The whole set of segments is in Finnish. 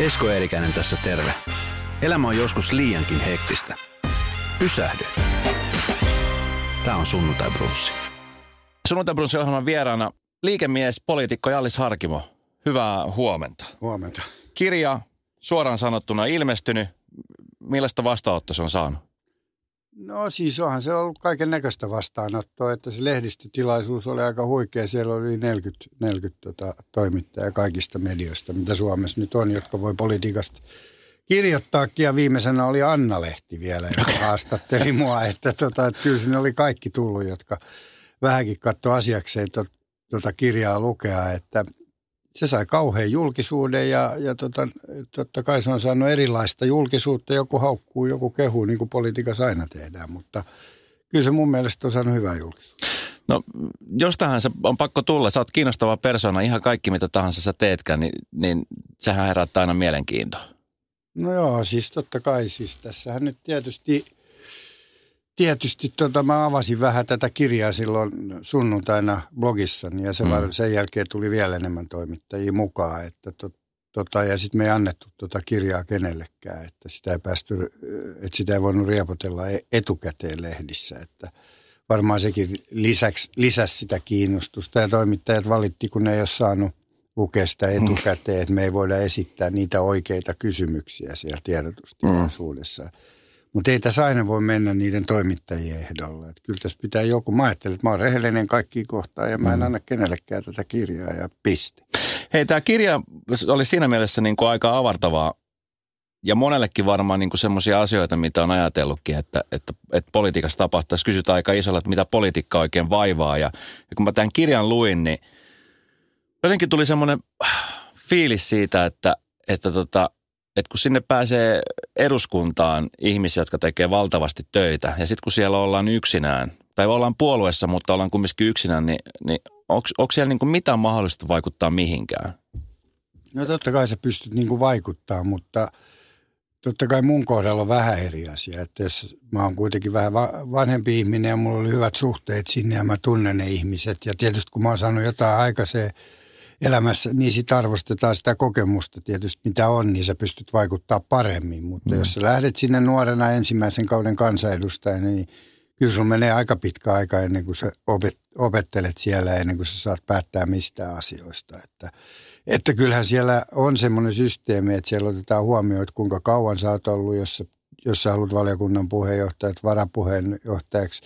Esko Eerikäinen tässä terve. Elämä on joskus liiankin hektistä. Pysähdy. Tämä on Sunnuntai Brunssi. Sunnuntai Brunssin ohjelman vieraana liikemies, poliitikko Jallis Harkimo. Hyvää huomenta. Huomenta. Kirja suoraan sanottuna ilmestynyt. Millaista vastaanottoa se on saanut? No siis onhan se ollut kaiken näköistä vastaanottoa, että se lehdistötilaisuus oli aika huikea. Siellä oli 40, 40 tota, toimittajaa kaikista medioista, mitä Suomessa nyt on, jotka voi politiikasta kirjoittaakin. Ja viimeisenä oli Anna-lehti vielä, joka haastatteli mua, että, tota, että kyllä sinne oli kaikki tullut, jotka vähänkin katsoi asiakseen tuota kirjaa lukea, että se sai kauhean julkisuuden ja, ja tota, totta kai se on saanut erilaista julkisuutta. Joku haukkuu, joku kehuu, niin kuin politiikassa aina tehdään, mutta kyllä se mun mielestä on saanut hyvää julkisuutta. No jostahan se on pakko tulla. Sä oot kiinnostava persona. Ihan kaikki mitä tahansa sä teetkään, niin, niin sehän herättää aina mielenkiintoa. No joo, siis totta kai. Siis tässähän nyt tietysti – tietysti tota, mä avasin vähän tätä kirjaa silloin sunnuntaina blogissani ja se mm. sen jälkeen tuli vielä enemmän toimittajia mukaan. Että to, tota, ja sitten me ei annettu tota kirjaa kenellekään, että sitä ei päästy, että sitä ei voinut riepotella e-, etukäteen lehdissä. Että varmaan sekin lisäksi, lisäsi sitä kiinnostusta ja toimittajat valitti, kun ne ei ole saanut lukea sitä mm. etukäteen, että me ei voida esittää niitä oikeita kysymyksiä siellä tiedotustilaisuudessa. Mm. Mutta ei tässä aina voi mennä niiden toimittajien ehdolla. Et kyllä tässä pitää joku, mä ajattelin, että mä oon rehellinen kaikki kohtaa ja mä en mm. anna kenellekään tätä kirjaa ja piste. Hei, tämä kirja oli siinä mielessä niin kuin aika avartavaa ja monellekin varmaan niin semmoisia asioita, mitä on ajatellutkin, että, että, että politiikassa tapahtuisi. Kysytään aika isolla, että mitä politiikka oikein vaivaa. Ja, ja kun mä tämän kirjan luin, niin jotenkin tuli semmoinen fiilis siitä, että, että tota, että kun sinne pääsee eduskuntaan ihmisiä, jotka tekee valtavasti töitä, ja sitten kun siellä ollaan yksinään, tai ollaan puolueessa, mutta ollaan kumminkin yksinään, niin, niin onko siellä niinku mitään mahdollista vaikuttaa mihinkään? No totta kai sä pystyt niinku vaikuttaa, mutta totta kai mun kohdalla on vähän eri asia. Että jos mä oon kuitenkin vähän vanhempi ihminen ja mulla oli hyvät suhteet sinne ja mä tunnen ne ihmiset. Ja tietysti kun mä oon saanut jotain aikaiseen elämässä, niin sit arvostetaan sitä kokemusta tietysti, mitä on, niin sä pystyt vaikuttaa paremmin. Mutta mm. jos sä lähdet sinne nuorena ensimmäisen kauden kansanedustajana, niin kyllä sun menee aika pitkä aika ennen kuin sä opettelet siellä, ennen kuin sä saat päättää mistä asioista. Että, että kyllähän siellä on semmoinen systeemi, että siellä otetaan huomioon, että kuinka kauan sä oot ollut, jos sä, jos sä haluat valiokunnan puheenjohtajat varapuheenjohtajaksi.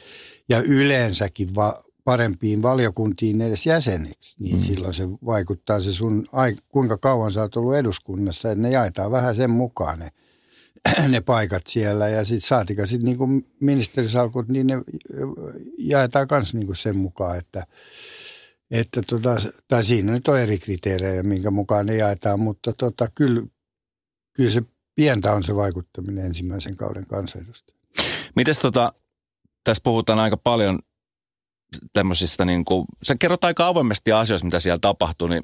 Ja yleensäkin va- parempiin valiokuntiin edes jäseneksi, niin mm. silloin se vaikuttaa se sun, ai, kuinka kauan sä oot ollut eduskunnassa, että ne jaetaan vähän sen mukaan ne, ne paikat siellä ja sitten saatika sitten niin kuin ministerisalkut, niin ne jaetaan myös niin kuin sen mukaan, että, että tota, tai siinä nyt on eri kriteerejä, minkä mukaan ne jaetaan, mutta tota, kyllä, kyllä se pientä on se vaikuttaminen ensimmäisen kauden kansanedustajana. Mites tota, tässä puhutaan aika paljon tämmöisistä, niin kuin, sä kerrot aika avoimesti asioista, mitä siellä tapahtuu, niin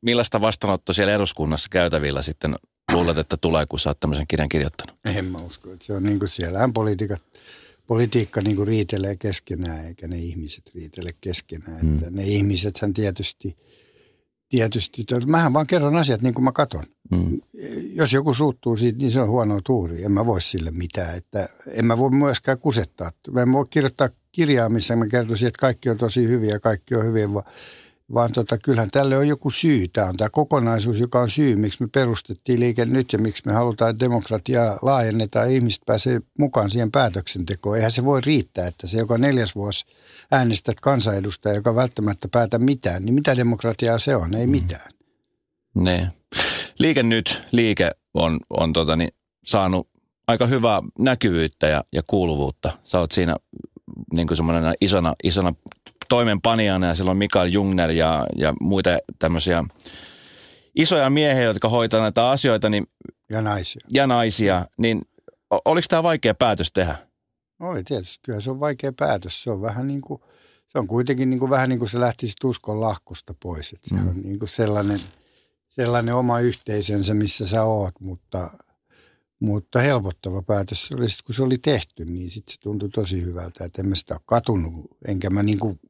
millaista vastaanotto siellä eduskunnassa käytävillä sitten luulet, että tulee, kun sä oot tämmöisen kirjan kirjoittanut? En mä usko, että se on niin kuin siellähän politiikka, politiikka niin kuin riitelee keskenään, eikä ne ihmiset riitele keskenään. Hmm. Että ne ihmisethän tietysti – tietysti. Mähän vaan kerron asiat niin kuin mä katon. Mm. Jos joku suuttuu siitä, niin se on huono tuuri. En mä voi sille mitään. Että en mä voi myöskään kusettaa. Mä en voi kirjoittaa kirjaa, missä mä kertoisin, että kaikki on tosi hyviä ja kaikki on hyvin, vaan, vaan tota, kyllähän tälle on joku syy. Tämä on tämä kokonaisuus, joka on syy, miksi me perustettiin liike nyt ja miksi me halutaan, että demokratiaa laajennetaan ja ihmiset pääsee mukaan siihen päätöksentekoon. Eihän se voi riittää, että se joka neljäs vuosi – äänestät kansanedustaja, joka välttämättä päätä mitään, niin mitä demokratiaa se on? Ei mm. mitään. Ne. Liike nyt, liike on, on tota, niin, saanut aika hyvää näkyvyyttä ja, ja kuuluvuutta. Sä oot siinä niin kuin semmoinen isona, isona toimenpanijana ja silloin Mikael Jungner ja, ja muita tämmöisiä isoja miehiä, jotka hoitaa näitä asioita. Niin, ja naisia. Ja naisia. Niin oliko tämä vaikea päätös tehdä? Oli tietysti. Kyllä se on vaikea päätös. Se on vähän niin kuin, se on kuitenkin niin kuin, vähän niin kuin se lähtisi uskon lahkosta pois. Että se mm. on niin kuin sellainen, sellainen oma yhteisönsä, missä sä oot, mutta, Mutta helpottava päätös oli kun se oli tehty, niin sitten se tuntui tosi hyvältä, että en mä sitä ole katunut, enkä mä, niin kuin,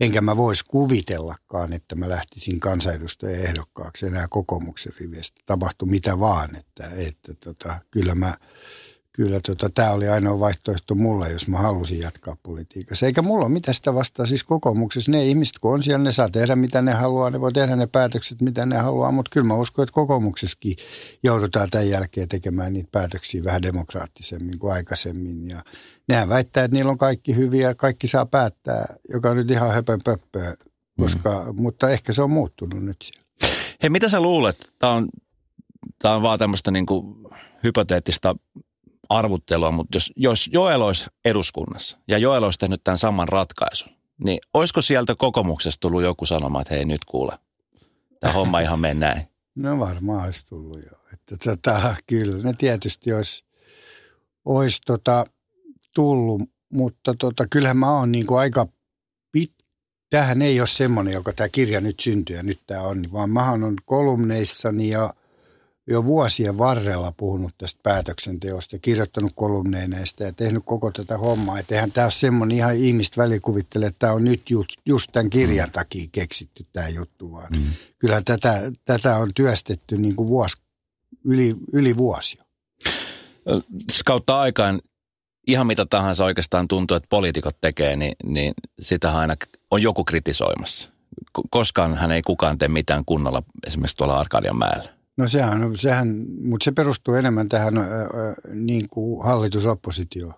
enkä mä voisi kuvitellakaan, että mä lähtisin kansanedustajan ehdokkaaksi enää kokoomuksen riveistä. Tapahtui mitä vaan, että, että tota, kyllä mä – kyllä tota, tämä oli ainoa vaihtoehto mulle, jos mä halusin jatkaa politiikassa. Eikä mulla ole mitään sitä vastaa siis kokoomuksessa. Ne ihmiset, kun on siellä, ne saa tehdä mitä ne haluaa, ne voi tehdä ne päätökset, mitä ne haluaa. Mutta kyllä mä uskon, että kokoomuksessakin joudutaan tämän jälkeen tekemään niitä päätöksiä vähän demokraattisemmin kuin aikaisemmin. Ja nehän väittää, että niillä on kaikki hyviä, kaikki saa päättää, joka on nyt ihan höpön pöppöä, koska, mm. mutta ehkä se on muuttunut nyt siellä. Hei, mitä sä luulet? Tämä on, tämä on vaan tämmöistä niin hypoteettista arvuttelua, mutta jos, jos Joel olisi eduskunnassa ja Joel olisi tehnyt tämän saman ratkaisun, niin olisiko sieltä kokomuksesta tullut joku sanomaan, että hei nyt kuule, tämä homma ihan näin? No varmaan olisi tullut jo. Että tota, kyllä ne tietysti olisi, olisi tota, tullut, mutta tota, kyllähän mä oon niin kuin aika pit, tämähän ei ole semmoinen, joka tämä kirja nyt syntyy ja nyt tämä on, vaan mä on kolumneissani ja jo vuosien varrella puhunut tästä päätöksenteosta ja kirjoittanut kolumneineista ja tehnyt koko tätä hommaa. Että eihän tämä ole semmoinen ihan ihmistä välikuvittele, että tämä on nyt just, just tämän kirjan mm. takia keksitty tämä juttu, vaan mm. kyllä tätä, tätä on työstetty niin kuin vuosi, yli, yli vuosia. Kautta aikaan ihan mitä tahansa oikeastaan tuntuu, että poliitikot tekee, niin, niin sitä aina on joku kritisoimassa. Koskaan hän ei kukaan tee mitään kunnolla esimerkiksi tuolla Arkadian mäellä. No sehän, sehän mutta se perustuu enemmän tähän niin kuin hallitusoppositio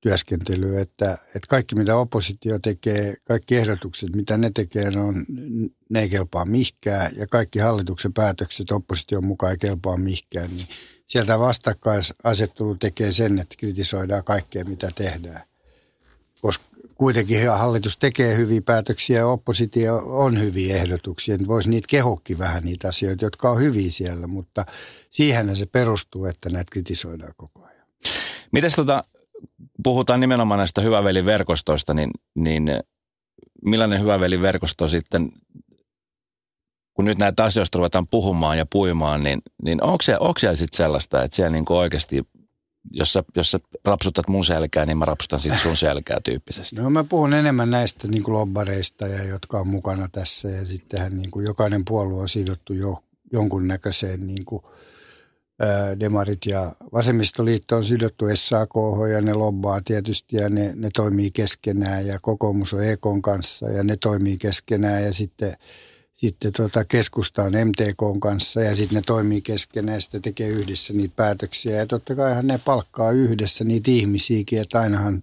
työskentelyyn, että, että kaikki mitä oppositio tekee, kaikki ehdotukset mitä ne tekee, ne, on, ne ei kelpaa mihkään ja kaikki hallituksen päätökset opposition mukaan ei kelpaa mihkään, niin sieltä vastakkaisasettelu tekee sen, että kritisoidaan kaikkea mitä tehdään. Koska kuitenkin hallitus tekee hyviä päätöksiä ja oppositio on hyviä ehdotuksia. Voisi niitä kehokki vähän niitä asioita, jotka on hyviä siellä, mutta siihen se perustuu, että näitä kritisoidaan koko ajan. Mites tota, puhutaan nimenomaan näistä hyväveliverkostoista, niin, niin millainen hyväveliverkosto sitten, kun nyt näitä asioista ruvetaan puhumaan ja puimaan, niin, niin onko siellä, onko siellä sitten sellaista, että siellä niin oikeasti jos sä, jos sä rapsutat mun selkää, niin mä rapsutan sitten sun selkää tyyppisesti. No mä puhun enemmän näistä niin kuin lobbareista, ja, jotka on mukana tässä. Ja sittenhän niin kuin jokainen puolue on sidottu jo, jonkunnäköiseen niin kuin, ää, demarit ja vasemmistoliitto on sidottu SAK ja ne lobbaa tietysti ja ne, ne toimii keskenään ja kokoomus on EKon kanssa ja ne toimii keskenään ja sitten – sitten tota keskustaan MTK kanssa ja sitten ne toimii keskenään ja sitten tekee yhdessä niitä päätöksiä. Ja totta kai ne palkkaa yhdessä niitä ihmisiäkin, että ainahan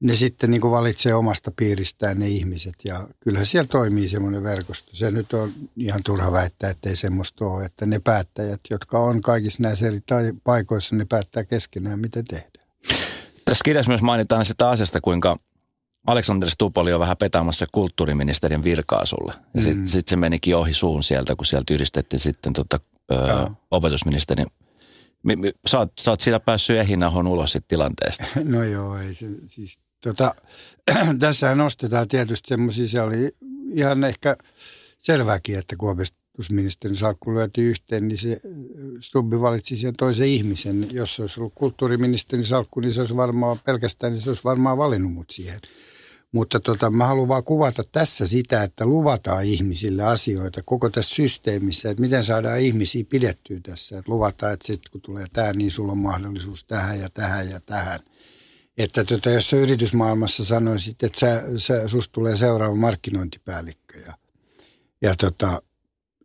ne sitten niin valitsee omasta piiristään ne ihmiset ja kyllähän siellä toimii semmoinen verkosto. Se nyt on ihan turha väittää, että ei semmoista ole, että ne päättäjät, jotka on kaikissa näissä eri paikoissa, ne päättää keskenään, miten tehdään. Tässä kirjassa myös mainitaan sitä asiasta, kuinka Aleksander Stubb oli jo vähän petämässä kulttuuriministerin virkaa sulle. Ja sitten mm. sit se menikin ohi suun sieltä, kun sieltä yhdistettiin sitten tota, ö, opetusministerin. Mi, mi, sä, oot, sä oot siitä päässyt ehinahon ulos siitä tilanteesta. No joo, ei se, siis tota, tässähän nostetaan tietysti semmoisia, se oli ihan ehkä selvääkin, että kun opetusministerin salkku lyötiin yhteen, niin se Stubbi valitsi sen toisen ihmisen. Jos se olisi ollut kulttuuriministerin salkku, niin se olisi varmaan pelkästään, niin se olisi varmaan valinnut mut siihen. Mutta tota, mä haluan vaan kuvata tässä sitä, että luvataan ihmisille asioita koko tässä systeemissä, että miten saadaan ihmisiä pidettyä tässä. Että luvataan, että sitten kun tulee tämä, niin sulla on mahdollisuus tähän ja tähän ja tähän. Että tota, jos sä yritysmaailmassa sanoisit, että sä, sä, susta tulee seuraava markkinointipäällikkö ja, ja, tota,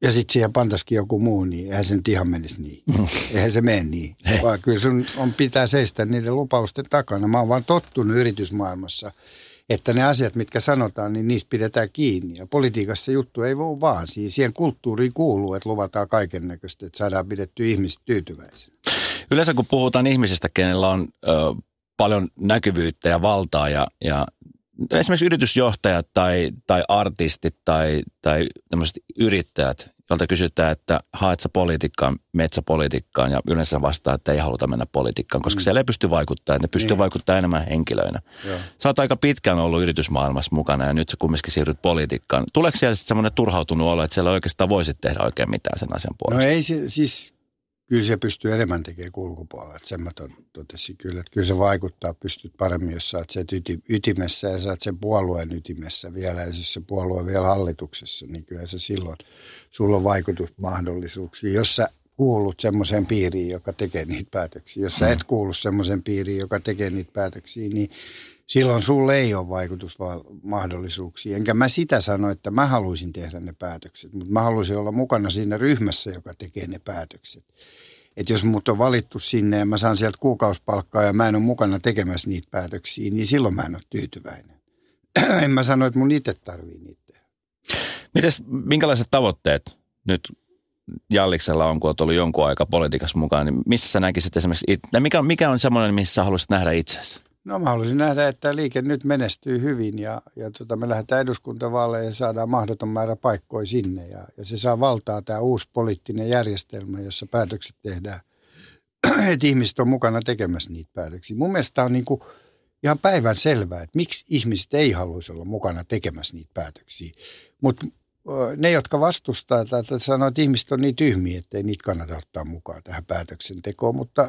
ja sitten siihen pantaisikin joku muu, niin eihän se nyt ihan menisi niin. Mm. Eihän se mene niin. Vaan kyllä sun on pitää seistä niiden lupausten takana. Mä oon vaan tottunut yritysmaailmassa – että ne asiat, mitkä sanotaan, niin niistä pidetään kiinni. Ja politiikassa juttu ei voi vaan. Siis siihen kulttuuriin kuuluu, että luvataan kaiken näköistä, että saadaan pidetty ihmiset tyytyväisenä. Yleensä kun puhutaan ihmisistä, kenellä on ö, paljon näkyvyyttä ja valtaa ja, ja esimerkiksi yritysjohtajat tai, tai artistit tai, tai yrittäjät, jolta kysytään, että haet sä politiikkaan, metsäpolitiikkaan ja yleensä vastaa, että ei haluta mennä politiikkaan, koska mm. siellä ei pysty vaikuttamaan, että ne pystyy niin. vaikuttamaan enemmän henkilöinä. Joo. Sä oot aika pitkään ollut yritysmaailmassa mukana ja nyt sä kumminkin siirryt politiikkaan. Tuleeko siellä sitten semmoinen turhautunut olo, että siellä oikeastaan voisit tehdä oikein mitään sen asian puolesta? No ei siis kyllä se pystyy enemmän tekemään kulkupuolella. Että sen mä totesin kyllä, että kyllä se vaikuttaa, pystyt paremmin, jos saat sen ytimessä ja saat sen puolueen ytimessä vielä, ja siis se puolue vielä hallituksessa, niin kyllä se silloin, sulla on vaikutusmahdollisuuksia. Jos sä kuulut semmoiseen piiriin, joka tekee niitä päätöksiä, jos sä et kuulu semmoiseen piiriin, joka tekee niitä päätöksiä, niin silloin sulle ei ole vaikutusmahdollisuuksia. Enkä mä sitä sano, että mä haluaisin tehdä ne päätökset, mutta mä haluaisin olla mukana siinä ryhmässä, joka tekee ne päätökset. Että jos mut on valittu sinne ja mä saan sieltä kuukausipalkkaa ja mä en ole mukana tekemässä niitä päätöksiä, niin silloin mä en ole tyytyväinen. en mä sano, että mun itse tarvii niitä tehdä. Mites, minkälaiset tavoitteet nyt Jalliksella on, kun olet ollut jonkun aika politiikassa mukaan, niin missä sä näkisit esimerkiksi, mikä, mikä on semmoinen, missä haluaisit nähdä itsesi? No mä haluaisin nähdä, että liike nyt menestyy hyvin ja, ja tota, me lähdetään eduskuntavaaleihin ja saadaan mahdoton määrä paikkoja sinne. Ja, ja se saa valtaa tämä uusi poliittinen järjestelmä, jossa päätökset tehdään, että ihmiset on mukana tekemässä niitä päätöksiä. Mun mielestä on niin kuin ihan päivän selvää, että miksi ihmiset ei haluaisi olla mukana tekemässä niitä päätöksiä. Mutta ne, jotka vastustaa tätä, sanoo, että ihmiset on niin tyhmiä, että ei niitä kannata ottaa mukaan tähän päätöksentekoon. Mutta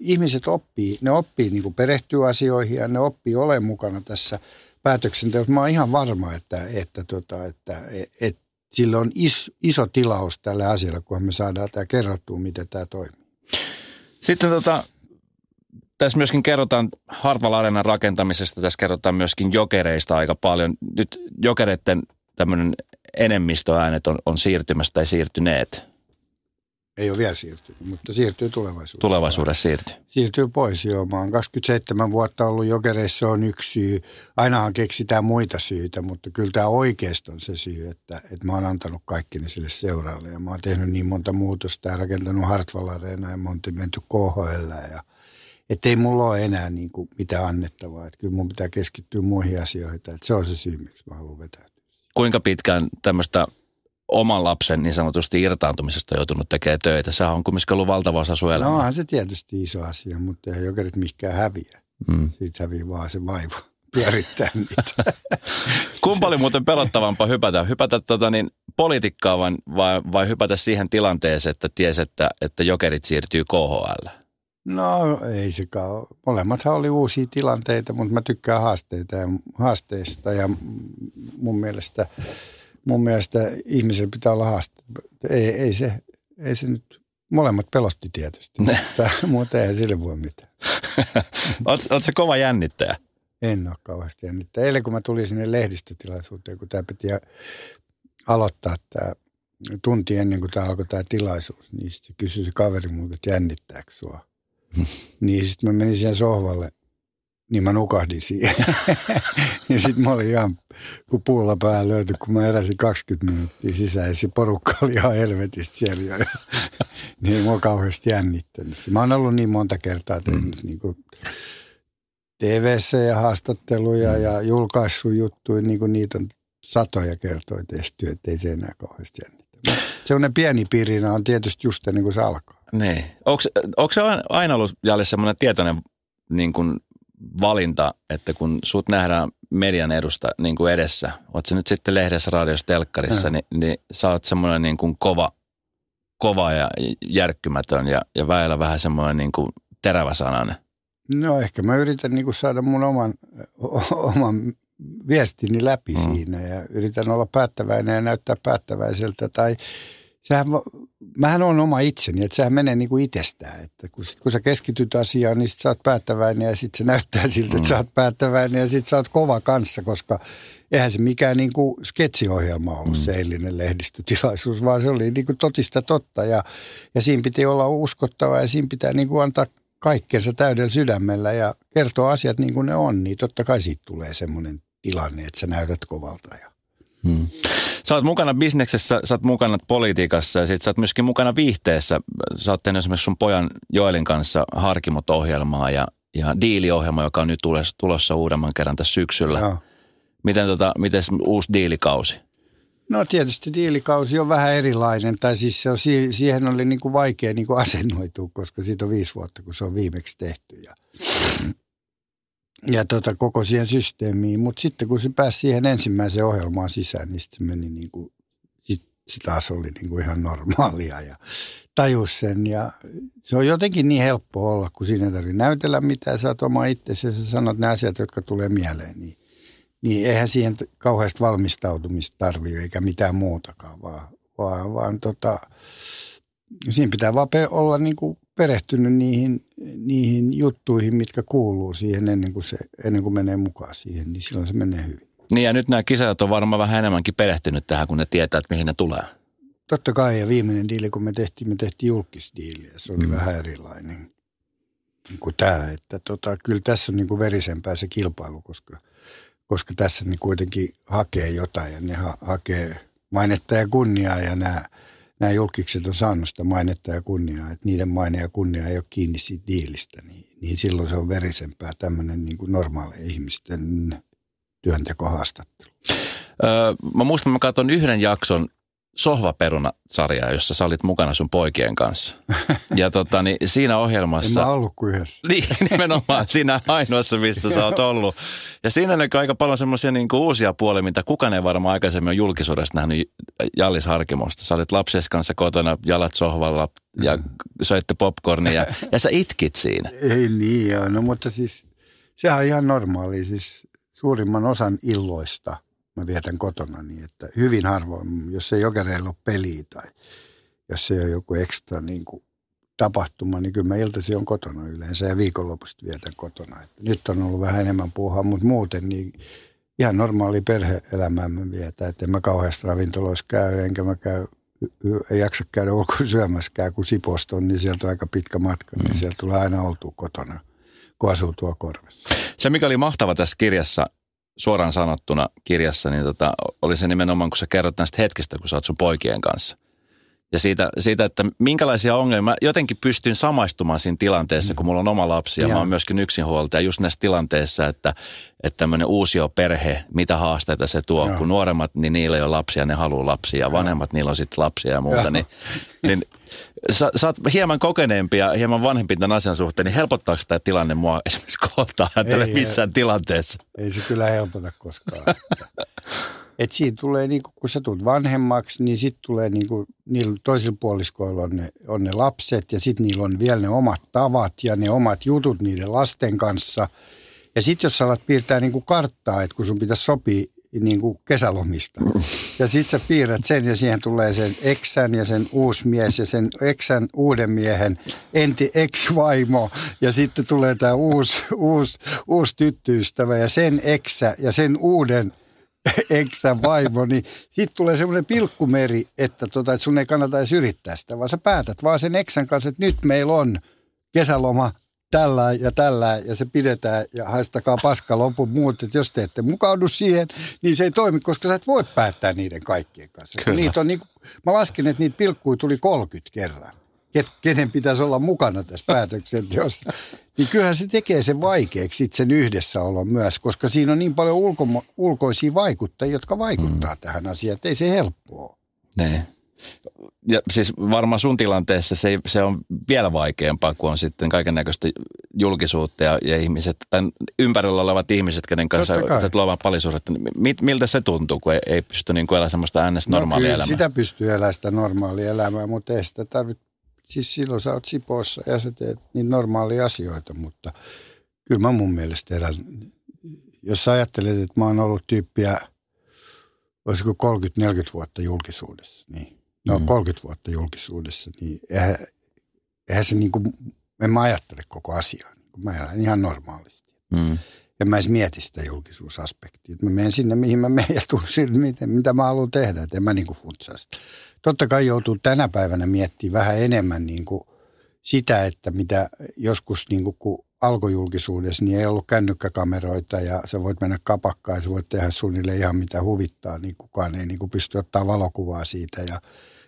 ihmiset oppii, ne oppii niin kuin perehtyy asioihin ja ne oppii olemaan mukana tässä päätöksenteossa. Mä oon ihan varma, että, että, tota, että, että, että sillä on iso, iso tilaus tälle asialle, kun me saadaan tämä kerrottua, miten tämä toimii. Sitten tota, tässä myöskin kerrotaan Hartwall Arenan rakentamisesta, tässä kerrotaan myöskin jokereista aika paljon. Nyt jokereiden tämmöinen enemmistöäänet on, on siirtymässä tai siirtyneet? Ei ole vielä siirtynyt, mutta siirtyy tulevaisuudessa. Tulevaisuudessa siirtyy. Siirtyy pois, joo. Mä oon 27 vuotta ollut jokereissa, on yksi syy. Ainahan keksitään muita syitä, mutta kyllä tämä oikeasti on se syy, että, että mä oon antanut kaikki ne sille seuralle. Ja mä oon tehnyt niin monta muutosta ja rakentanut Hartwall Arena ja monta menty KHL ja että ei mulla ole enää niin kuin mitään annettavaa. Että kyllä mun pitää keskittyä muihin asioihin. Että se on se syy, miksi mä haluan vetää kuinka pitkään tämmöistä oman lapsen niin sanotusti irtaantumisesta joutunut tekemään töitä? Se on kumminkin ollut valtava osa sun elämää. No onhan se tietysti iso asia, mutta ei jokerit mikään häviä. Mm. Siitä häviää vaan se vaiva pyörittää niitä. Kumpa oli muuten pelottavampaa hypätä? Hypätä tota niin, politikkaa vai, vai, vai hypätä siihen tilanteeseen, että ties, että, että jokerit siirtyy KHL? No ei sekaan. Molemmathan oli uusia tilanteita, mutta mä tykkään haasteita ja, haasteista ja mun mielestä, mun mielestä ihmisellä pitää olla haaste. Ei, ei, se, ei se nyt, molemmat pelotti tietysti, mutta, mutta ei sille voi mitään. Oletko se kova jännittäjä? En ole kauheasti jännittäjä. Eilen kun mä tulin sinne lehdistötilaisuuteen, kun tämä piti aloittaa tämä tunti ennen kuin tämä alkoi tämä tilaisuus, niin sitten kysyi se kaveri multa, että jännittääkö sua? niin sitten mä menin siihen sohvalle, niin mä nukahdin siihen. ja sitten mä olin ihan kun puulla löyty, kun mä eräsin 20 minuuttia sisään ja se porukka oli ihan helvetistä siellä jo. niin ei mua kauheasti jännittänyt. Mä oon ollut niin monta kertaa tehnyt mm. niin kuin TV-ssä ja haastatteluja mm. ja julkaissut juttuja, niin kuin niitä on satoja kertoja tehty, ettei se enää kauheasti jännittänyt. Sellainen pieni piirinä on tietysti just ennen kuin se alkaa. Niin. Onko, se aina ollut Jalle semmoinen tietoinen niin kuin valinta, että kun sut nähdään median edusta niin kuin edessä, oot se nyt sitten lehdessä, radiossa, telkkarissa, niin, niin sä oot semmoinen niin kuin kova, kova ja järkkymätön ja, ja väillä vähän semmoinen niin kuin terävä sananen. No ehkä mä yritän niin kuin saada mun oman, oman viestini läpi mm. siinä ja yritän olla päättäväinen ja näyttää päättäväiseltä tai – sehän, mähän on oma itseni, että sehän menee niin kuin itsestään. Että kun, sit, kun sä keskityt asiaan, niin sit sä oot päättäväinen ja sitten se näyttää siltä, että sä oot päättäväinen ja sitten sä oot kova kanssa, koska eihän se mikään niin kuin sketsiohjelma ollut mm. se eilinen lehdistötilaisuus, vaan se oli niin kuin totista totta ja, ja siinä piti olla uskottava ja siinä pitää niin kuin antaa kaikkeensa täydellä sydämellä ja kertoa asiat niin kuin ne on, niin totta kai siitä tulee semmoinen tilanne, että sä näytät kovalta ja Hmm. Sä oot mukana bisneksessä, sä oot mukana politiikassa ja sit sä oot myöskin mukana viihteessä. Sä oot tehnyt esimerkiksi sun pojan Joelin kanssa Harkimot-ohjelmaa ja, ja diiliohjelma, joka on nyt tulossa, tulossa uudemman kerran tässä syksyllä. Joo. Miten, tota, miten uusi diilikausi? No tietysti diilikausi on vähän erilainen, tai siis se on, siihen oli niin kuin vaikea niin kuin asennoitua, koska siitä on viisi vuotta, kun se on viimeksi tehty. Ja ja tota, koko siihen systeemiin. Mutta sitten kun se pääsi siihen ensimmäiseen ohjelmaan sisään, niin sitten meni niin kuin, sit se taas oli niin kuin ihan normaalia ja tajus sen. Ja se on jotenkin niin helppo olla, kun siinä ei tarvitse näytellä mitään. Sä oot oma itsesi ja sä sanot ne asiat, jotka tulee mieleen. Niin, niin eihän siihen kauheasti valmistautumista tarvitse eikä mitään muutakaan, vaan, vaan, vaan tota, siinä pitää vaan olla niin kuin perehtynyt niihin, niihin juttuihin, mitkä kuuluu siihen ennen kuin, se, ennen kuin menee mukaan siihen, niin silloin se menee hyvin. Niin ja nyt nämä kisat on varmaan vähän enemmänkin perehtynyt tähän, kun ne tietää, että mihin ne tulee. Totta kai ja viimeinen diili, kun me tehtiin, me tehtiin julkisdiili ja se oli mm. vähän erilainen kuin tämä. Että tota, kyllä tässä on niin kuin verisempää se kilpailu, koska, koska tässä ne kuitenkin hakee jotain ja ne ha- hakee mainetta ja kunniaa ja nämä, nämä julkikset on saanut sitä mainetta ja kunniaa, että niiden maine ja kunnia ei ole kiinni siitä diilistä, niin, niin silloin se on verisempää tämmöinen niin kuin normaali ihmisten työntekohaastattelu. Öö, mä muistan, mä katson yhden jakson Sohvaperuna-sarjaa, jossa sä olit mukana sun poikien kanssa. Ja tota, niin siinä ohjelmassa... En mä ollut kuin yhdessä. Niin, nimenomaan siinä ainoassa, missä sä oot ollut. Ja siinä oli aika paljon semmoisia niin uusia puolia, mitä kukaan ei varmaan aikaisemmin ole julkisuudessa nähnyt Jallis Harkimosta. Sä olit lapsies kanssa kotona, jalat sohvalla ja söitte popcornia ja, ja sä itkit siinä. Ei niin joo, no mutta siis sehän on ihan normaali. Siis suurimman osan illoista mä vietän kotona niin, että hyvin harvoin, jos ei jokereilla ole peliä tai jos se on joku ekstra niin kuin tapahtuma, niin kyllä mä iltaisin on kotona yleensä ja viikonlopusta vietän kotona. Että nyt on ollut vähän enemmän puuhaa, mutta muuten niin ihan normaali perhe-elämää mä vietän. Että en mä kauheasti ravintoloissa käy, enkä mä käy, ei jaksa käydä ulkoa syömässäkään, kun Siposta on, niin sieltä on aika pitkä matka, niin mm. sieltä tulee aina oltua kotona kun asuu tuo korvessa. Se, mikä oli mahtava tässä kirjassa, suoraan sanottuna kirjassa, niin tota, oli se nimenomaan, kun sä kerrot näistä hetkestä, kun sä oot sun poikien kanssa. Ja siitä, siitä, että minkälaisia ongelmia, jotenkin pystyn samaistumaan siinä tilanteessa, kun mulla on oma lapsi ja, ja. mä oon myöskin yksinhuoltaja. Just näissä tilanteissa, että, että tämmöinen uusio perhe, mitä haasteita se tuo. Ja. Kun nuoremmat, niin niillä ei ole lapsia, ne haluaa lapsia. Ja vanhemmat, niillä on sitten lapsia ja muuta. Ja. Niin, niin sä, sä oot hieman kokeneempi ja hieman vanhempi tämän asian suhteen, niin helpottaako tämä tilanne mua esimerkiksi kohtaa ei, missään ei, tilanteessa? Ei se kyllä helpota koskaan. Et siinä tulee, niin kun sä tulet vanhemmaksi, niin sitten tulee niin kuin, niillä toisilla puoliskoilla on ne, on ne lapset ja sitten niillä on vielä ne omat tavat ja ne omat jutut niiden lasten kanssa. Ja sitten jos sä alat piirtää niin kuin karttaa, että kun sun pitäisi sopia niin kuin kesälomista. Ja sitten sä piirrät sen ja siihen tulee sen eksän ja sen uusi mies ja sen eksän uuden miehen enti ex-vaimo. Ja sitten tulee tämä uusi, uusi, uusi tyttöystävä ja sen eksä ja sen uuden eksän vaimo, niin sitten tulee semmoinen pilkkumeri, että, tota, että sun ei kannata edes yrittää sitä, vaan sä päätät vaan sen eksän kanssa, että nyt meillä on kesäloma tällä ja tällä ja se pidetään ja haistakaa paska lopun muut, että jos te ette mukaudu siihen, niin se ei toimi, koska sä et voi päättää niiden kaikkien kanssa. Kyllä. Niitä on niin, mä laskin, että niitä pilkkuja tuli 30 kerran kenen pitäisi olla mukana tässä päätöksenteossa, niin kyllähän se tekee sen vaikeaksi sen yhdessäolon myös, koska siinä on niin paljon ulko, ulkoisia vaikuttajia, jotka vaikuttaa mm. tähän asiaan, että ei se helppoa. Ne. Ja siis varmaan sun tilanteessa se, se on vielä vaikeampaa, kun on sitten kaiken näköistä julkisuutta ja, ja ihmiset, tai ympärillä olevat ihmiset, kenen kanssa olet luovan palisuudetta. Niin miltä se tuntuu, kun ei, ei pysty niin elämään semmoista äänestä normaalia no, elämää? sitä pystyy elämään sitä normaalia elämää, mutta ei sitä tarvitse siis silloin sä oot Sipoossa ja sä teet niin normaalia asioita, mutta kyllä mä mun mielestä elän, jos sä ajattelet, että mä oon ollut tyyppiä, olisiko 30-40 vuotta julkisuudessa, niin no mm. 30 vuotta julkisuudessa, niin eihän, eihän se niin kuin, en mä ajattele koko asiaa, niin mä elän ihan normaalisti. Mm. En mä edes mieti sitä julkisuusaspektia. Mä menen sinne, mihin mä menen ja tuun sinne, mitä mä haluan tehdä. että en mä niin kuin funtsaa sitä totta kai joutuu tänä päivänä miettimään vähän enemmän niin kuin sitä, että mitä joskus niin kuin, kun alkojulkisuudessa, niin ei ollut kännykkäkameroita ja sä voit mennä kapakkaan ja sä voit tehdä suunnilleen ihan mitä huvittaa, niin kukaan ei niin kuin pysty ottaa valokuvaa siitä ja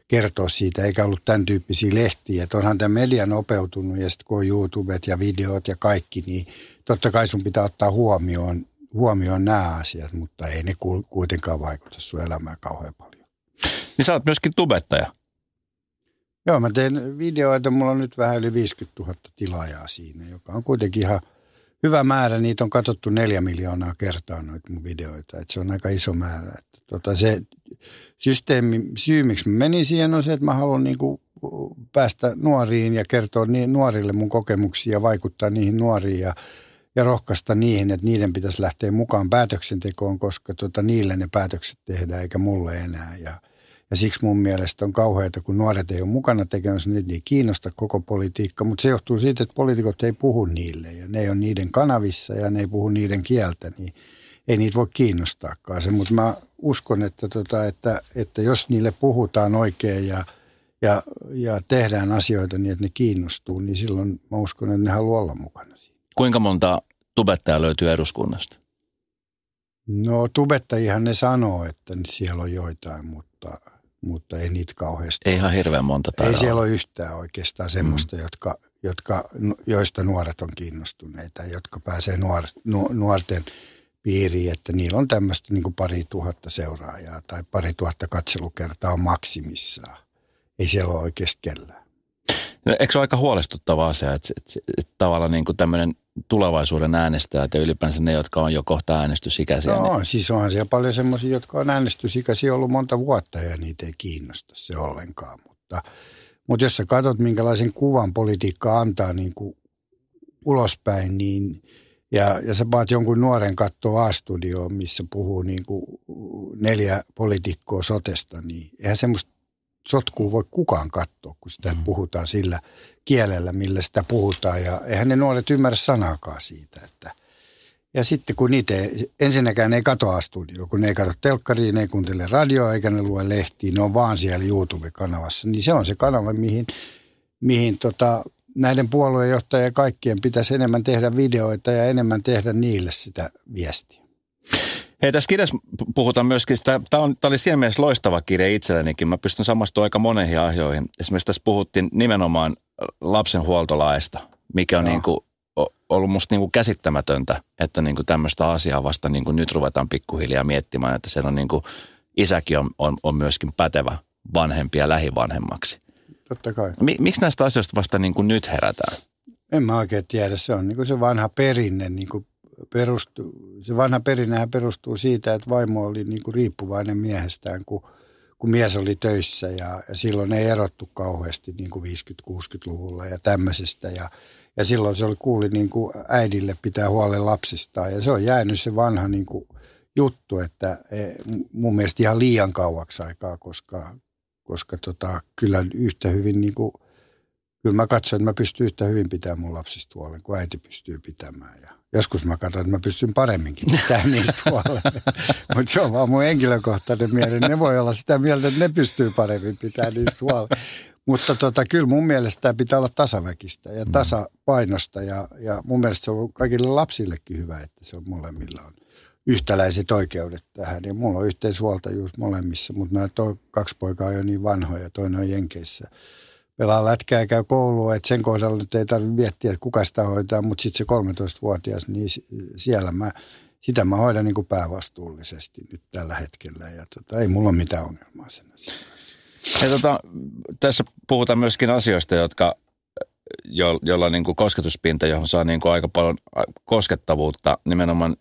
kertoa siitä, eikä ollut tämän tyyppisiä lehtiä. Että onhan tämä media nopeutunut ja sitten kun on YouTubet ja videot ja kaikki, niin totta kai sun pitää ottaa huomioon, huomioon nämä asiat, mutta ei ne kuitenkaan vaikuta sun elämään kauhean paljon. Niin sä oot myöskin tubettaja. Joo, mä teen videoita. Mulla on nyt vähän yli 50 000 tilaajaa siinä, joka on kuitenkin ihan hyvä määrä. Niitä on katsottu neljä miljoonaa kertaa noita mun videoita. Et se on aika iso määrä. Että tota, se systeemi, syy miksi mä menin siihen on se, että mä haluan niin kuin päästä nuoriin ja kertoa niin, nuorille mun kokemuksia ja vaikuttaa niihin nuoriin ja, ja rohkaista niihin, että niiden pitäisi lähteä mukaan päätöksentekoon, koska tota, niille ne päätökset tehdään eikä mulle enää. Ja, ja siksi mun mielestä on kauheata, kun nuoret ei ole mukana tekemässä, niin ei kiinnosta koko politiikka, mutta se johtuu siitä, että poliitikot ei puhu niille ja ne ei ole niiden kanavissa ja ne ei puhu niiden kieltä, niin ei niitä voi kiinnostaakaan se, mutta mä uskon, että, tota, että, että jos niille puhutaan oikein ja, ja, ja tehdään asioita niin, että ne kiinnostuu, niin silloin mä uskon, että ne haluaa olla mukana siinä. Kuinka monta tubettajaa löytyy eduskunnasta? No tubettajihan ne sanoo, että siellä on joitain, mutta, mutta ei niitä kauheasti. Ei ihan hirveän monta Ei siellä ole yhtään oikeastaan semmoista, mm. jotka, jotka, joista nuoret on kiinnostuneita, jotka pääsee nuor, nu, nuorten piiriin, että niillä on tämmöistä niin kuin pari tuhatta seuraajaa tai pari tuhatta katselukertaa on maksimissaan. Ei siellä ole oikeasti kellään. No, eikö se ole aika huolestuttava asia, että, että, että, tavallaan niin kuin tämmöinen tulevaisuuden äänestäjät ja ylipäänsä ne, jotka on jo kohta äänestysikäisiä. No, niin... siis onhan siellä paljon semmoisia, jotka on äänestysikäisiä ollut monta vuotta ja niitä ei kiinnosta se ollenkaan. Mutta, mutta jos sä katsot, minkälaisen kuvan politiikka antaa niin kuin ulospäin, niin ja, ja sä paat jonkun nuoren katsoa A-studioon, missä puhuu niin kuin neljä poliitikkoa sotesta, niin eihän semmoista sotkua voi kukaan katsoa, kun sitä mm. puhutaan sillä kielellä, millä sitä puhutaan. Ja eihän ne nuoret ymmärrä sanaakaan siitä. Että. Ja sitten kun niitä ei, ensinnäkään ne ei katoa studio, kun ne ei katso telkkariin, ne ei kuuntele radioa eikä ne lue lehtiä, ne on vaan siellä YouTube-kanavassa. Niin se on se kanava, mihin, mihin tota, näiden puoluejohtajien kaikkien pitäisi enemmän tehdä videoita ja enemmän tehdä niille sitä viestiä. Hei, tässä kirjassa puhutaan myöskin, tämä, oli siinä mielessä loistava kirja itsellenikin. Mä pystyn samastumaan aika moneihin asioihin. Esimerkiksi tässä puhuttiin nimenomaan lapsen huoltolaista, mikä on niin kuin, ollut musta niin kuin käsittämätöntä, että niin kuin tämmöistä asiaa vasta niin kuin nyt ruvetaan pikkuhiljaa miettimään, että siellä on niin kuin, isäkin on, on, on myöskin pätevä vanhempi ja lähivanhemmaksi. Totta kai. Miksi näistä asioista vasta niin kuin nyt herätään? En mä oikein tiedä. Se on niin kuin se vanha perinne niin kuin perustuu, se vanha perinnehän perustuu siitä, että vaimo oli niin kuin riippuvainen miehestään, kun, kun mies oli töissä ja, ja silloin ei erottu kauheasti niin kuin 50-60-luvulla ja tämmöisestä. Ja, ja silloin se oli kuuli niin kuin äidille pitää huolen lapsistaan ja se on jäänyt se vanha niin kuin juttu, että e, mun mielestä ihan liian kauaksi aikaa, koska, koska tota, kyllä yhtä hyvin niin kuin, kyllä mä katson, että mä pystyn yhtä hyvin pitämään mun lapsista huolen kuin äiti pystyy pitämään ja Joskus mä katson, että mä pystyn paremminkin pitämään niistä huolen. Mutta se on vaan mun henkilökohtainen mieli. Ne voi olla sitä mieltä, että ne pystyy paremmin pitämään niistä huolen. Mutta tota, kyllä mun mielestä tämä pitää olla tasaväkistä ja mm. tasapainosta. Ja, ja mun mielestä se on kaikille lapsillekin hyvä, että se on molemmilla on yhtäläiset oikeudet tähän. Ja mulla on yhteishuoltajuus molemmissa, mutta nämä kaksi poikaa on jo niin vanhoja, toinen on Jenkeissä – pelaa lätkää ja käy koulua, että sen kohdalla nyt ei tarvitse miettiä, että kuka sitä hoitaa, mutta sitten se 13-vuotias, niin siellä mä, sitä mä hoidan niin kuin päävastuullisesti nyt tällä hetkellä ja tota, ei mulla ole mitään ongelmaa sen asian ja tota, tässä puhutaan myöskin asioista, jotka, jo, joilla on niin kuin kosketuspinta, johon saa niin kuin aika paljon koskettavuutta, nimenomaan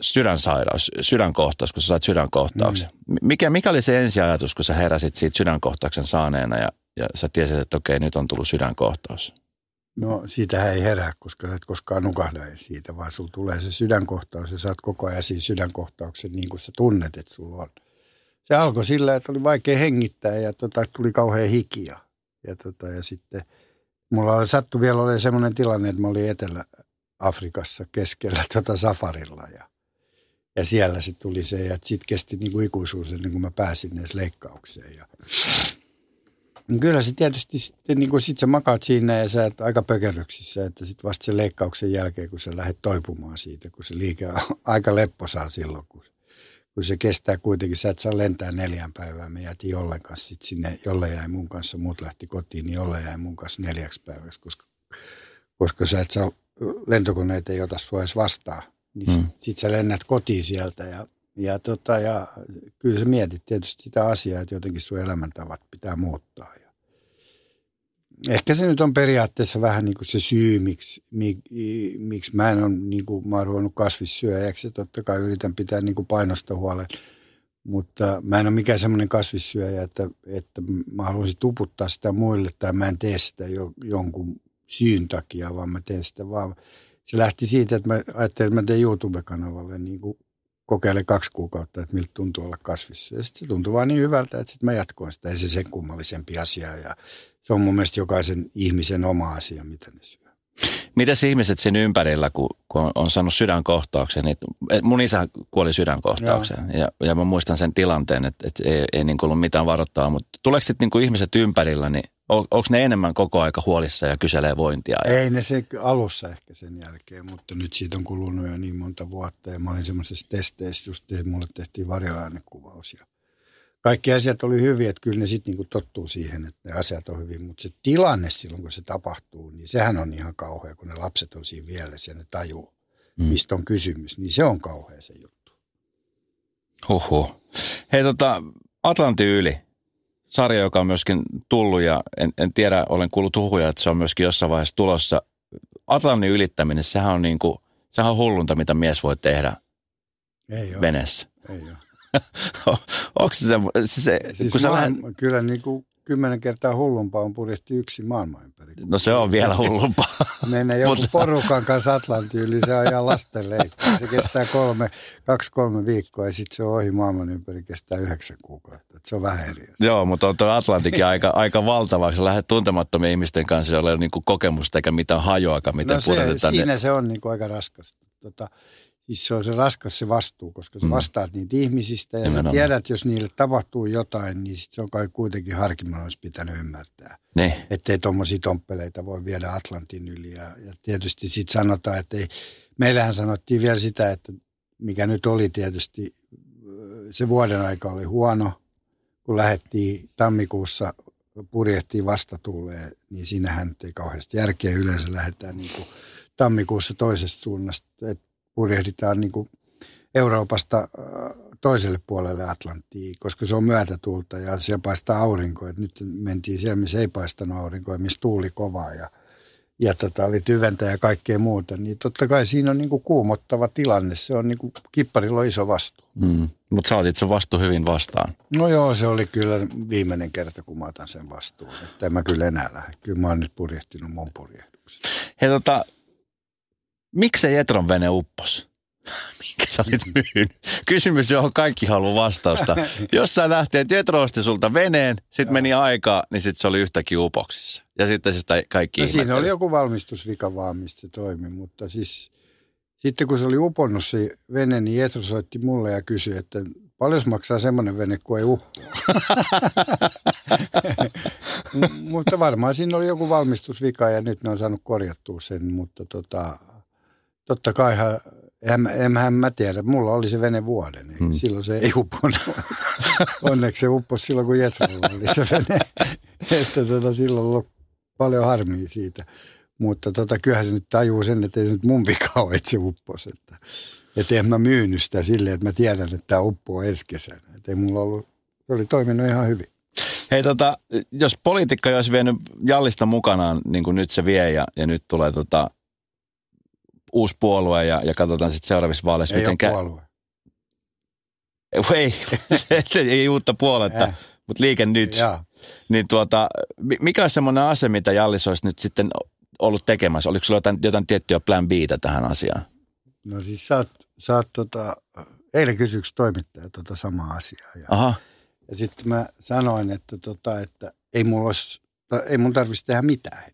sydänsairaus, sydänkohtaus, kun sä saat sydänkohtauksen. Mm. Mikä, mikä oli se ensiajatus, kun sä heräsit siitä sydänkohtauksen saaneena ja ja sä tiesit, että okei, nyt on tullut sydänkohtaus? No siitähän ei herää, koska sä et koskaan nukahda siitä, vaan sulla tulee se sydänkohtaus ja sä oot koko ajan siinä sydänkohtauksen niin kuin sä tunnet, että sulla on. Se alkoi sillä, että oli vaikea hengittää ja tota, tuli kauhean hikia. Ja, tota, ja sitten mulla oli, sattu vielä oli semmoinen tilanne, että mä olin Etelä-Afrikassa keskellä tota safarilla ja, ja siellä sitten tuli se ja sitten kesti niin kuin ikuisuus ennen kuin mä pääsin edes leikkaukseen. Ja niin kyllä se tietysti sitten, niin kuin sit sä makaat siinä ja sä et aika pökerryksissä, että sitten vasta sen leikkauksen jälkeen, kun sä lähdet toipumaan siitä, kun se liike on aika lepposaa silloin, kun, kun se kestää kuitenkin, sä et saa lentää neljän päivää. Me jäätiin jollen kanssa sit sinne, jolle jäi mun kanssa, muut lähti kotiin, niin jolle jäi mun kanssa neljäksi päiväksi, koska, koska sä et saa, lentokoneet ei ota sua edes vastaan. Niin hmm. sit, sit sä lennät kotiin sieltä ja ja, tota, ja kyllä sä mietit tietysti sitä asiaa, että jotenkin sun elämäntavat pitää muuttaa. Ja, Ehkä se nyt on periaatteessa vähän niin kuin se syy, miksi, miksi mä en ole, niin kuin, mä olen ruvennut kasvissyöjäksi. Totta kai yritän pitää niin kuin painosta huolen. Mutta mä en ole mikään semmoinen kasvissyöjä, että, että mä haluaisin tuputtaa sitä muille tai mä en tee sitä jo, jonkun syyn takia, vaan mä teen sitä vaan. Se lähti siitä, että mä ajattelin, että mä teen YouTube-kanavalle niin kuin kokeile kaksi kuukautta, että miltä tuntuu olla kasvissa. Ja sitten se tuntui vaan niin hyvältä, että sitten mä jatkoin sitä. Ei se sen kummallisempi asia. Ja se on mun mielestä jokaisen ihmisen oma asia, mitä ne syö. Mitäs ihmiset sen ympärillä, kun, kun on saanut sydänkohtauksen, niin mun isä kuoli sydänkohtaukseen ja, ja mä muistan sen tilanteen, että, että ei, ei niin ollut mitään varoittaa, mutta tuleeko sitten niin ihmiset ympärillä, niin on, onko ne enemmän koko aika huolissa ja kyselee vointia? Ei ne se alussa ehkä sen jälkeen, mutta nyt siitä on kulunut jo niin monta vuotta ja mä olin semmoisessa testeissä just, että mulle tehtiin varjoäänekuvaus ja kaikki asiat oli hyviä, että kyllä ne sitten niinku tottuu siihen, että ne asiat on hyvin, mutta se tilanne silloin, kun se tapahtuu, niin sehän on ihan kauhea, kun ne lapset on siinä vielessä ja ne tajuu, mm. mistä on kysymys, niin se on kauhea se juttu. Huhhuh. Hei tota, Atlantin yli, sarja, joka on myöskin tullut ja en, en tiedä, olen kuullut huhuja, että se on myöskin jossain vaiheessa tulossa. Atlantin ylittäminen, sehän on, niin kuin, sehän on hullunta, mitä mies voi tehdä Ei ole. veneessä. Ei ole. Onko se, se, se siis kun sä maailma, lähdet, kyllä niin kuin kymmenen kertaa hullumpaa on purjehti yksi maailman ympäri. no se on vielä hullumpaa. Mennä joku Mutta- porukan kanssa Atlantin yli, se ihan lasten leikki. Se kestää kolme, kaksi-kolme viikkoa ja sitten se on ohi maailman ympäri, kestää yhdeksän kuukautta. Et Se on vähän eri. Joo, mutta on tuo Atlantikin aika, aika valtava, sä lähdet tuntemattomien ihmisten kanssa, joilla ei ole niin kokemusta eikä mitään hajoakaan, miten No se, purjehdetaan. siinä se on niin kuin aika raskasta. Tota, siis se on se raskas se vastuu, koska sä Mm. vastaat niitä ihmisistä ja Nimenomaan. sä tiedät, jos niille tapahtuu jotain, niin sit se on kai kuitenkin harkinnan olisi pitänyt ymmärtää. Niin, Ettei tuommoisia tomppeleita voi viedä Atlantin yli. Ja, ja tietysti sitten sanotaan, että ei, meillähän sanottiin vielä sitä, että mikä nyt oli tietysti, se vuoden aika oli huono, kun lähdettiin tammikuussa purjehtiin vastatuuleen, niin siinähän nyt ei kauheasti järkeä. Yleensä lähdetään niin kuin tammikuussa toisesta suunnasta, että purjehditaan niin kuin Euroopasta äh, toiselle puolelle Atlanttiin, koska se on myötätuulta ja siellä paistaa aurinko. Et nyt mentiin siellä, missä ei paistanut aurinko ja missä tuuli kovaa ja, ja tota, oli tyventä ja kaikkea muuta. Niin totta kai siinä on niin kuin kuumottava tilanne. Se on niin kuin, kipparilla on iso vastuu. mm. mutta sä otit sen vastu hyvin vastaan. No joo, se oli kyllä viimeinen kerta, kun mä otan sen vastuun. Että en mä kyllä enää lähde. Kyllä mä oon nyt purjehtinut mun purjehduksen. Hei tota, miksei Jetron vene uppos? Minkä sä olit myynyt? Kysymys, johon kaikki haluaa vastausta. Jos sä lähtee, että Jetro osti sulta veneen, sit meni aikaa, niin sit se oli yhtäkkiä upoksissa. Ja sitten sitä kaikki No siinä oli joku valmistusvika vaan, mistä se toimi, mutta siis sitten kun se oli uponnut se vene, niin Jetro soitti mulle ja kysyi, että paljon maksaa semmoinen vene, kun ei uppoa. Mutta varmaan siinä oli joku valmistusvika ja nyt ne on saanut korjattua sen, mutta tota, totta kaihan, en, enhän mä tiedä, mulla oli se vene vuoden, niin Hmm. silloin se ei uponnut. Onneksi se upposi silloin, kun Jetrolla oli se vene, että tota, silloin on ollut paljon harmia siitä. Mutta tota, kyllähän se nyt tajuu sen, että ei se nyt mun vika ole, että se upposi. Että, että en mä myynyt sitä silleen, että mä tiedän, että tämä uppoo ensi kesänä. Että ei mulla ollut, se oli toiminut ihan hyvin. Hei tota, jos poliitikka olisi vienyt Jallista mukanaan, niin kuin nyt se vie ja, ja nyt tulee tota, uusi puolue ja, ja katsotaan sitten seuraavissa vaaleissa, Ei ole miten puolue. Ei, ei uutta puoletta, Äh, mutta liike nyt. jaa. Niin tuota, mi- mikä on semmoinen ase, mitä Jallis olisi nyt sitten ollut tekemässä? Oliko sulla jotain, jotain tiettyä plan Btä tähän asiaan? No siis sä oot, sä oot tota, eilen kysyi yksi toimittaja tota samaa asiaa. Ja, Aha, ja sitten mä sanoin, että, tota, että ei mulla olisi, ei mun tarvitsisi tehdä mitään.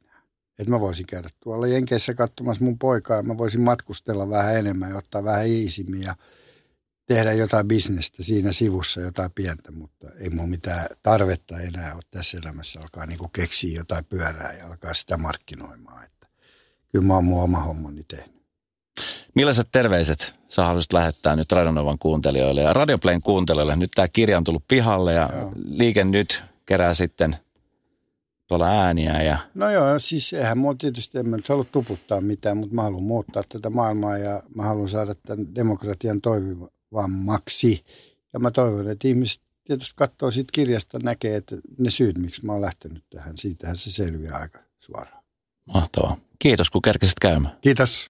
Että mä voisin käydä tuolla Jenkeissä katsomassa mun poikaa ja mä voisin matkustella vähän enemmän ja ottaa vähän iisimmin ja tehdä jotain bisnestä siinä sivussa, jotain pientä, mutta ei mulla mitään tarvetta enää ole tässä elämässä alkaa niinku keksiä jotain pyörää ja alkaa sitä markkinoimaan. Että kyllä mä oon mun oma hommani tehnyt. millaiset terveiset sä haluaisit lähettää nyt Radionovan kuuntelijoille ja Radioplayn kuuntelijoille? Nyt tämä kirja on tullut pihalle ja Joo. Liike Nyt kerää sitten tuolla ääniä ja No joo, siis eihän mulla tietysti, en mä nyt halua tuputtaa mitään, mutta mä haluan muuttaa tätä maailmaa ja mä haluan saada tämän demokratian toimivammaksi. Ja mä toivon, että ihmiset tietysti katsoo siitä kirjasta, näkee, että ne syyt, miksi mä oon lähtenyt tähän, siitähän se selviää aika suoraan. Mahtavaa. Kiitos, kun kerkesit käymään. Kiitos.